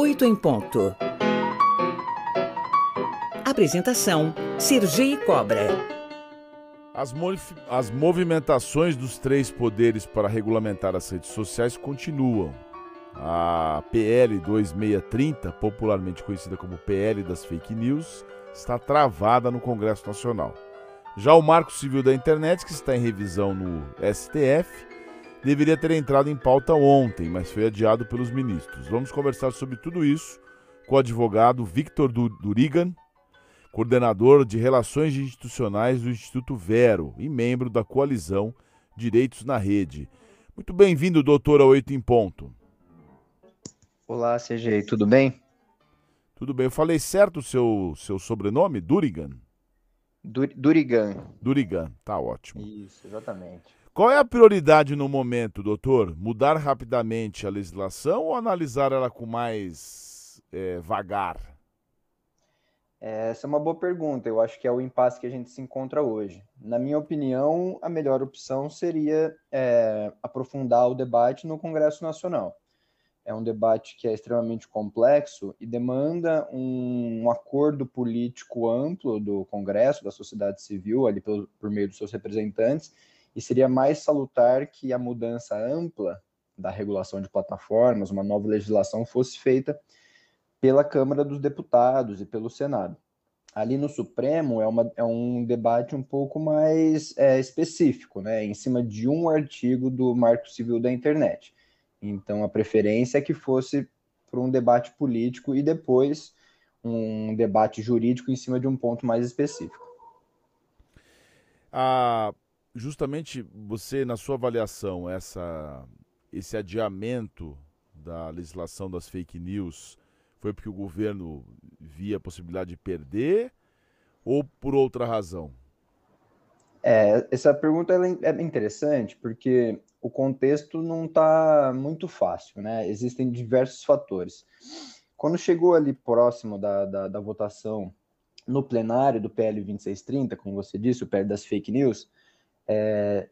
Oito em ponto. Apresentação: Sergi Cobra. As, as movimentações dos três poderes para regulamentar as redes sociais continuam. A PL 2630, popularmente conhecida como PL das fake news, está travada no Congresso Nacional. Já o Marco Civil da Internet, que está em revisão no STF, deveria ter entrado em pauta ontem, mas foi adiado pelos ministros. Vamos conversar sobre tudo isso com o advogado Victor Durigan, coordenador de Relações Institucionais do Instituto Vero e membro da coalizão Direitos na Rede. Muito bem-vindo, doutor, ao Oito em Ponto. Olá, CG, tudo bem? Tudo bem. Eu falei certo o seu, seu sobrenome? Durigan? Dur Durigan. Durigan, tá ótimo. Isso, exatamente. Qual é a prioridade no momento, doutor? Mudar rapidamente a legislação ou analisar ela com mais é, vagar? Essa é uma boa pergunta. Eu acho que é o impasse que a gente se encontra hoje. Na minha opinião, a melhor opção seria é, aprofundar o debate no Congresso Nacional. É um debate que é extremamente complexo e demanda um, um acordo político amplo do Congresso, da sociedade civil, ali por meio dos seus representantes, e seria mais salutar que a mudança ampla da regulação de plataformas, uma nova legislação, fosse feita pela Câmara dos Deputados e pelo Senado. Ali no Supremo é, uma, é um debate um pouco mais é, específico, né, em cima de um artigo do Marco Civil da Internet. Então a preferência é que fosse para um debate político e depois um debate jurídico em cima de um ponto mais específico. Ah, justamente você, na sua avaliação, essa, esse adiamento da legislação das fake news foi porque o governo via a possibilidade de perder ou por outra razão? É, essa pergunta é interessante porque o contexto não está muito fácil, né? Existem diversos fatores. Quando chegou ali próximo da, da, da votação no plenário do PL 2630, como você disse, o PL das fake news, é,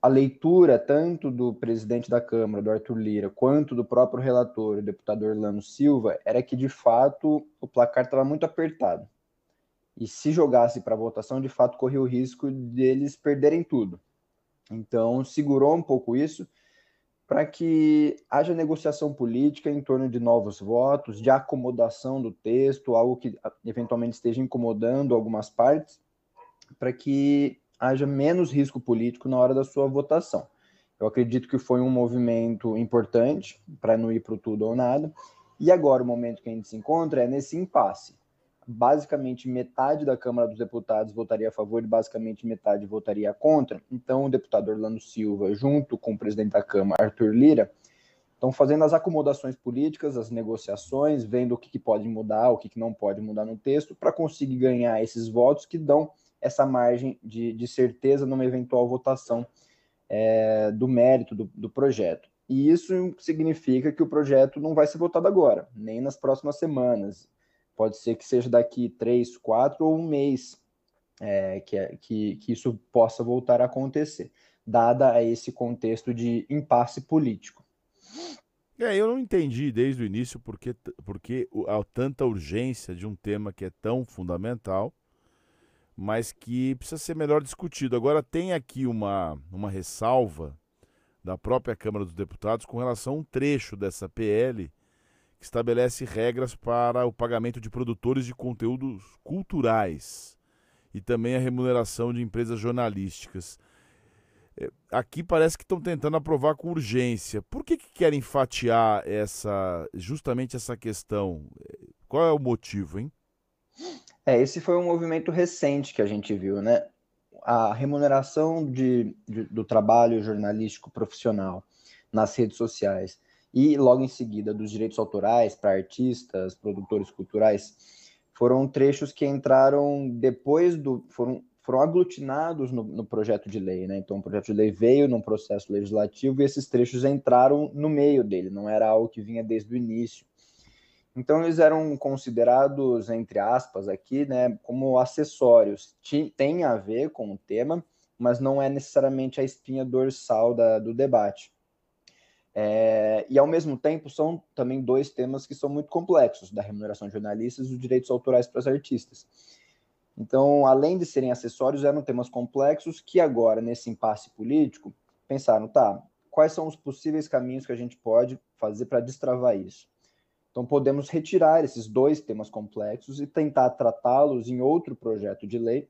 a leitura tanto do presidente da Câmara, do Arthur Lira, quanto do próprio relator, o deputado Orlando Silva, era que de fato o placar estava muito apertado. E se jogasse para votação, de fato corria o risco deles perderem tudo. Então, segurou um pouco isso para que haja negociação política em torno de novos votos, de acomodação do texto, algo que eventualmente esteja incomodando algumas partes, para que haja menos risco político na hora da sua votação. Eu acredito que foi um movimento importante para não ir para o tudo ou nada. E agora o momento que a gente se encontra é nesse impasse. Basicamente, metade da Câmara dos Deputados votaria a favor e basicamente metade votaria contra. Então, o deputado Orlando Silva, junto com o presidente da Câmara, Arthur Lira, estão fazendo as acomodações políticas, as negociações, vendo o que, que pode mudar, o que, que não pode mudar no texto, para conseguir ganhar esses votos que dão essa margem de, de certeza numa eventual votação é, do mérito do, do projeto. E isso significa que o projeto não vai ser votado agora, nem nas próximas semanas. Pode ser que seja daqui três, quatro ou um mês é, que, é, que, que isso possa voltar a acontecer, dada esse contexto de impasse político. É, eu não entendi desde o início porque, porque há tanta urgência de um tema que é tão fundamental mas que precisa ser melhor discutido. Agora, tem aqui uma, uma ressalva da própria Câmara dos Deputados com relação a um trecho dessa PL que estabelece regras para o pagamento de produtores de conteúdos culturais e também a remuneração de empresas jornalísticas. É, aqui parece que estão tentando aprovar com urgência. Por que, que querem fatiar essa, justamente essa questão? Qual é o motivo, hein? É, esse foi um movimento recente que a gente viu, né? A remuneração de, de, do trabalho jornalístico profissional nas redes sociais e logo em seguida dos direitos autorais para artistas, produtores culturais, foram trechos que entraram depois do. foram, foram aglutinados no, no projeto de lei, né? Então o projeto de lei veio num processo legislativo e esses trechos entraram no meio dele, não era algo que vinha desde o início. Então eles eram considerados, entre aspas, aqui, né, como acessórios. Tem a ver com o tema, mas não é necessariamente a espinha dorsal da, do debate. É, e ao mesmo tempo são também dois temas que são muito complexos, da remuneração de jornalistas e os direitos autorais para os artistas. Então, além de serem acessórios, eram temas complexos que agora, nesse impasse político, pensaram, tá, quais são os possíveis caminhos que a gente pode fazer para destravar isso? Então, podemos retirar esses dois temas complexos e tentar tratá-los em outro projeto de lei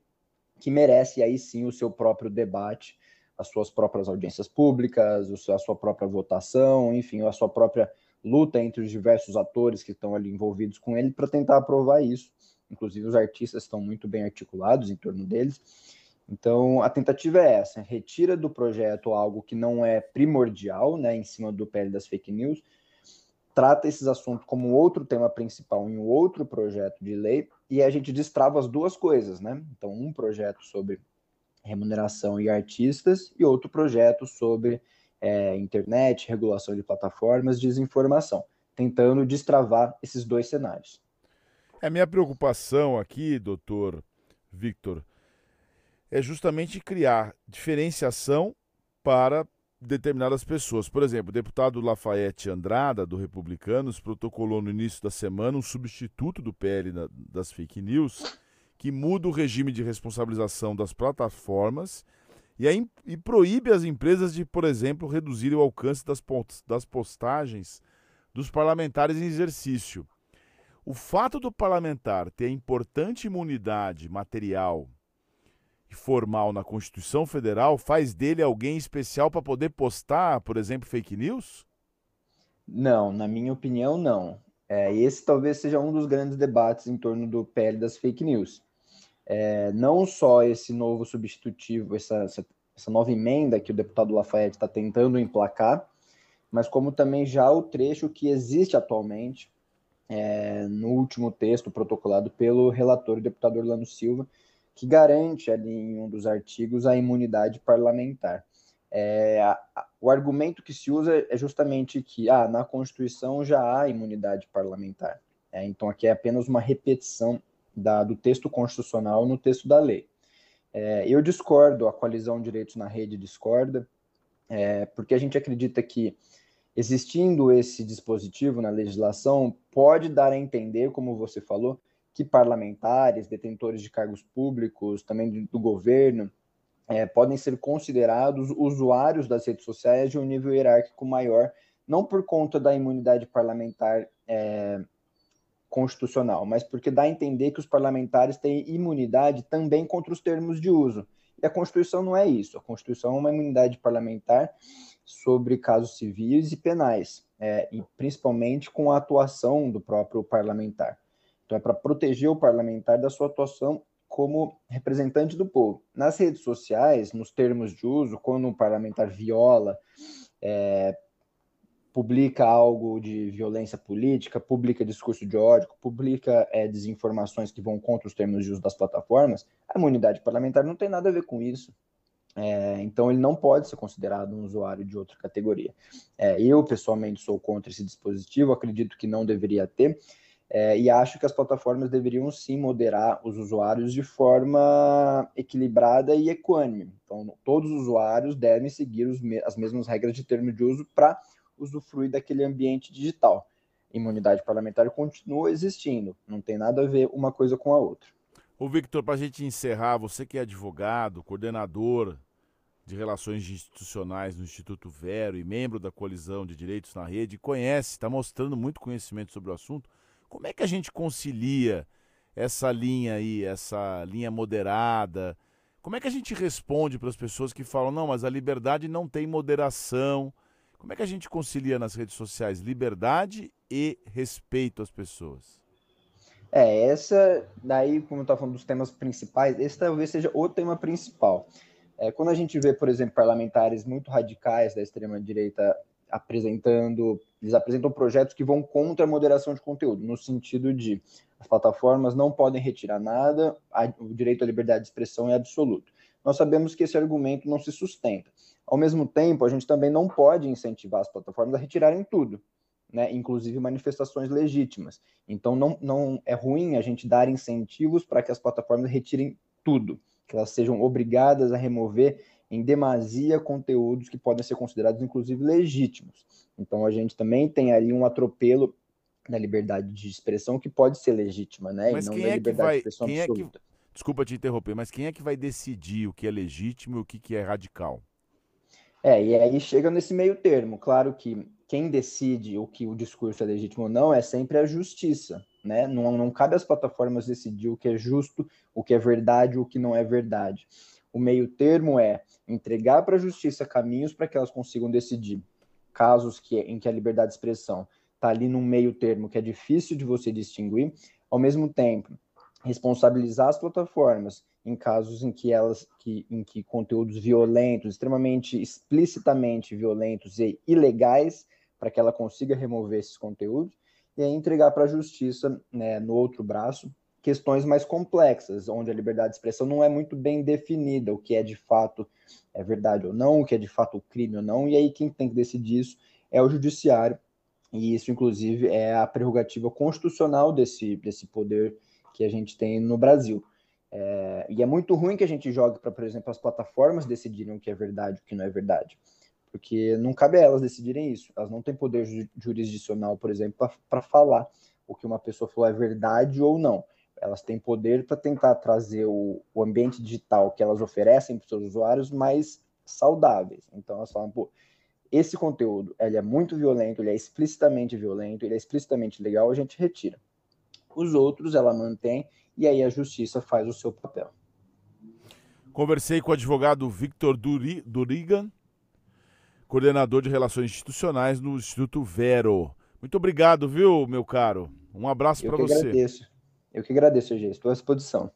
que merece aí sim o seu próprio debate, as suas próprias audiências públicas, a sua própria votação, enfim, a sua própria luta entre os diversos atores que estão ali envolvidos com ele para tentar aprovar isso. Inclusive, os artistas estão muito bem articulados em torno deles. Então, a tentativa é essa: retira do projeto algo que não é primordial, né, em cima do pele das fake news, trata esses assuntos como outro tema principal em um outro projeto de lei e a gente destrava as duas coisas, né? Então, um projeto sobre remuneração e artistas e outro projeto sobre é, internet, regulação de plataformas, desinformação, tentando destravar esses dois cenários. A minha preocupação aqui, doutor Victor, é justamente criar diferenciação para determinadas pessoas. Por exemplo, o deputado Lafayette Andrada, do Republicanos, protocolou no início da semana um substituto do PL das fake news que muda o regime de responsabilização das plataformas e, e proíbe as empresas de, por exemplo, reduzir o alcance das, das postagens dos parlamentares em exercício. O fato do parlamentar ter importante imunidade material formal na Constituição Federal faz dele alguém especial para poder postar, por exemplo, fake news? Não, na minha opinião, não. É, esse talvez seja um dos grandes debates em torno do PL das fake news. É, não só esse novo substitutivo, essa, essa, essa nova emenda que o deputado Lafayette está tentando emplacar, mas como também já o trecho que existe atualmente é, no último texto protocolado pelo relator, o deputado Orlando Silva, que garante ali em um dos artigos a imunidade parlamentar. É, a, a, o argumento que se usa é justamente que ah, na Constituição já há imunidade parlamentar. É, então aqui é apenas uma repetição da, do texto constitucional no texto da lei. É, eu discordo, a coalizão Direitos na Rede discorda, é, porque a gente acredita que existindo esse dispositivo na legislação, pode dar a entender, como você falou, que parlamentares, detentores de cargos públicos, também do governo, é, podem ser considerados usuários das redes sociais de um nível hierárquico maior, não por conta da imunidade parlamentar é, constitucional, mas porque dá a entender que os parlamentares têm imunidade também contra os termos de uso. E a Constituição não é isso. A Constituição é uma imunidade parlamentar sobre casos civis e penais, é, e principalmente com a atuação do próprio parlamentar. Então, é para proteger o parlamentar da sua atuação como representante do povo. Nas redes sociais, nos termos de uso, quando um parlamentar viola, é, publica algo de violência política, publica discurso de ódio, publica é, desinformações que vão contra os termos de uso das plataformas, a imunidade parlamentar não tem nada a ver com isso. É, então, ele não pode ser considerado um usuário de outra categoria. É, eu, pessoalmente, sou contra esse dispositivo, acredito que não deveria ter, é, e acho que as plataformas deveriam sim moderar os usuários de forma equilibrada e equânime. Então, todos os usuários devem seguir me as mesmas regras de termo de uso para usufruir daquele ambiente digital. Imunidade parlamentar continua existindo, não tem nada a ver uma coisa com a outra. Ô Victor, para a gente encerrar, você que é advogado, coordenador de Relações Institucionais no Instituto Vero e membro da Coalizão de Direitos na Rede, conhece, está mostrando muito conhecimento sobre o assunto. Como é que a gente concilia essa linha aí, essa linha moderada? Como é que a gente responde para as pessoas que falam, não, mas a liberdade não tem moderação? Como é que a gente concilia nas redes sociais liberdade e respeito às pessoas? É, essa daí, como eu estava falando dos temas principais, esse talvez seja o tema principal. É, quando a gente vê, por exemplo, parlamentares muito radicais da extrema-direita apresentando, eles apresentam projetos que vão contra a moderação de conteúdo, no sentido de as plataformas não podem retirar nada, a, o direito à liberdade de expressão é absoluto. Nós sabemos que esse argumento não se sustenta. Ao mesmo tempo, a gente também não pode incentivar as plataformas a retirarem tudo, né, inclusive manifestações legítimas. Então, não, não é ruim a gente dar incentivos para que as plataformas retirem tudo, que elas sejam obrigadas a remover em demasia conteúdos que podem ser considerados, inclusive, legítimos. Então a gente também tem ali um atropelo da liberdade de expressão que pode ser legítima, né? Mas e não quem da é que liberdade vai, de expressão quem é que, absoluta. desculpa te interromper, mas quem é que vai decidir o que é legítimo e o que, que é radical? É, e aí chega nesse meio termo. Claro que quem decide o que o discurso é legítimo ou não é sempre a justiça, né? Não, não cabe às plataformas decidir o que é justo, o que é verdade, o que não é verdade. O meio termo é entregar para a justiça caminhos para que elas consigam decidir. Casos que, em que a liberdade de expressão está ali num meio termo que é difícil de você distinguir, ao mesmo tempo responsabilizar as plataformas em casos em que elas que, em que conteúdos violentos, extremamente explicitamente violentos e ilegais, para que ela consiga remover esses conteúdos, e aí entregar para a justiça, né, no outro braço, questões mais complexas, onde a liberdade de expressão não é muito bem definida, o que é de fato é verdade ou não, o que é de fato crime ou não, e aí quem tem que decidir isso é o judiciário, e isso, inclusive, é a prerrogativa constitucional desse, desse poder que a gente tem no Brasil. É, e é muito ruim que a gente jogue para, por exemplo, as plataformas decidirem o que é verdade e o que não é verdade. Porque não cabe a elas decidirem isso. Elas não têm poder jurisdicional, por exemplo, para falar o que uma pessoa falou é verdade ou não. Elas têm poder para tentar trazer o, o, ambiente digital que elas oferecem para os seus usuários mais saudáveis. Então elas falam, pô, esse conteúdo ele é muito violento, ele é explicitamente violento, ele é explicitamente legal, a gente retira. Os outros ela mantém e aí a justiça faz o seu papel. Conversei com o advogado Victor Durigan, coordenador de relações institucionais no Instituto Vero. Muito obrigado, viu, meu caro? Um abraço para você. Agradeço. Eu que agradeço, Gê. Estou à disposição.